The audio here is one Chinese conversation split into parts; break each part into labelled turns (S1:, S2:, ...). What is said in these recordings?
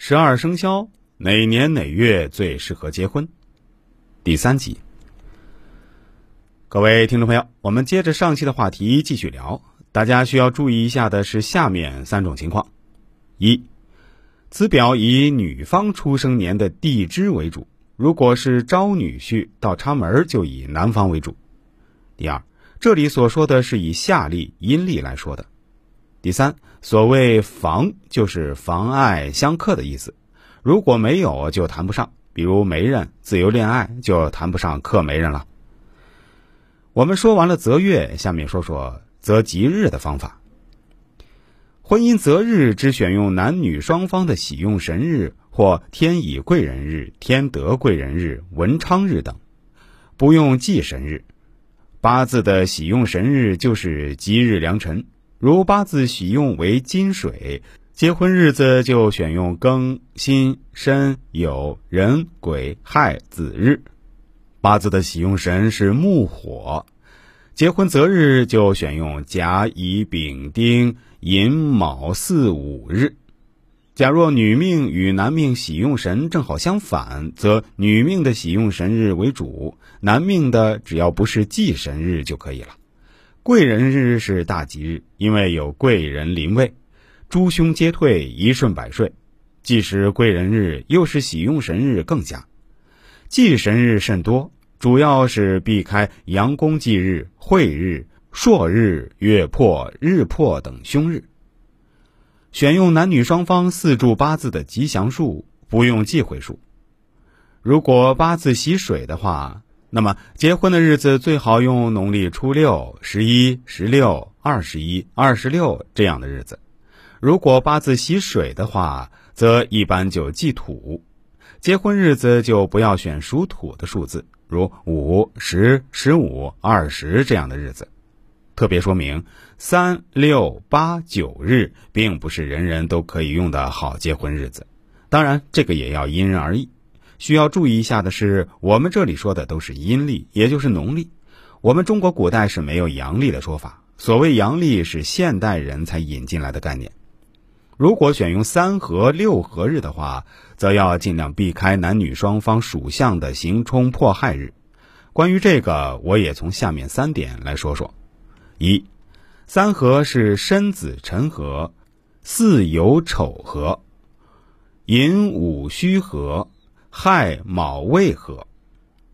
S1: 十二生肖哪年哪月最适合结婚？第三集。各位听众朋友，我们接着上期的话题继续聊。大家需要注意一下的是下面三种情况：一，此表以女方出生年的地支为主，如果是招女婿到插门，就以男方为主。第二，这里所说的是以夏历、阴历来说的。第三，所谓妨就是妨碍相克的意思，如果没有就谈不上，比如媒人、自由恋爱就谈不上克媒人了。我们说完了择月，下面说说择吉日的方法。婚姻择日只选用男女双方的喜用神日或天乙贵人日、天德贵人日、文昌日等，不用忌神日。八字的喜用神日就是吉日良辰。如八字喜用为金水，结婚日子就选用庚辛申酉壬癸亥子日。八字的喜用神是木火，结婚择日就选用甲乙丙丁寅卯巳午日。假若女命与男命喜用神正好相反，则女命的喜用神日为主，男命的只要不是忌神日就可以了。贵人日是大吉日，因为有贵人临位，诸凶皆退，一顺百顺。既是贵人日，又是喜用神日，更佳。忌神日甚多，主要是避开阳宫忌日、晦日、朔日、月破、日破等凶日。选用男女双方四柱八字的吉祥数，不用忌讳数。如果八字喜水的话。那么结婚的日子最好用农历初六、十一、十六、二十一、二十六这样的日子。如果八字喜水的话，则一般就忌土。结婚日子就不要选属土的数字，如五、十、十五、二十这样的日子。特别说明，三、六、八、九日并不是人人都可以用的好结婚日子。当然，这个也要因人而异。需要注意一下的是，我们这里说的都是阴历，也就是农历。我们中国古代是没有阳历的说法。所谓阳历是现代人才引进来的概念。如果选用三合、六合日的话，则要尽量避开男女双方属相的刑冲破害日。关于这个，我也从下面三点来说说：一、三合是申子辰合、巳酉丑合、寅午戌合。亥卯未合，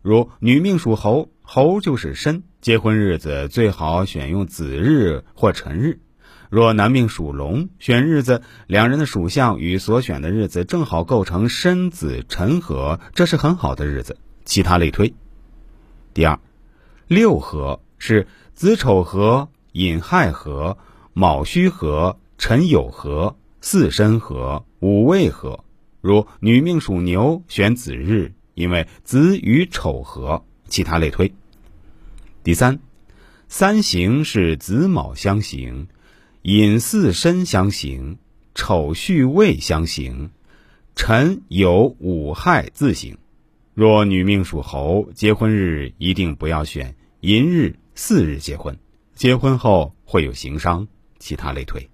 S1: 如女命属猴，猴就是申，结婚日子最好选用子日或辰日；若男命属龙，选日子两人的属相与所选的日子正好构成申子辰合，这是很好的日子。其他类推。第二，六合是子丑合、寅亥合、卯戌合、辰酉合、巳申合、午未合。如女命属牛，选子日，因为子与丑合。其他类推。第三，三行是子卯相刑，寅巳申相刑，丑戌未相刑，辰酉午亥自刑。若女命属猴，结婚日一定不要选寅日、巳日结婚，结婚后会有刑伤。其他类推。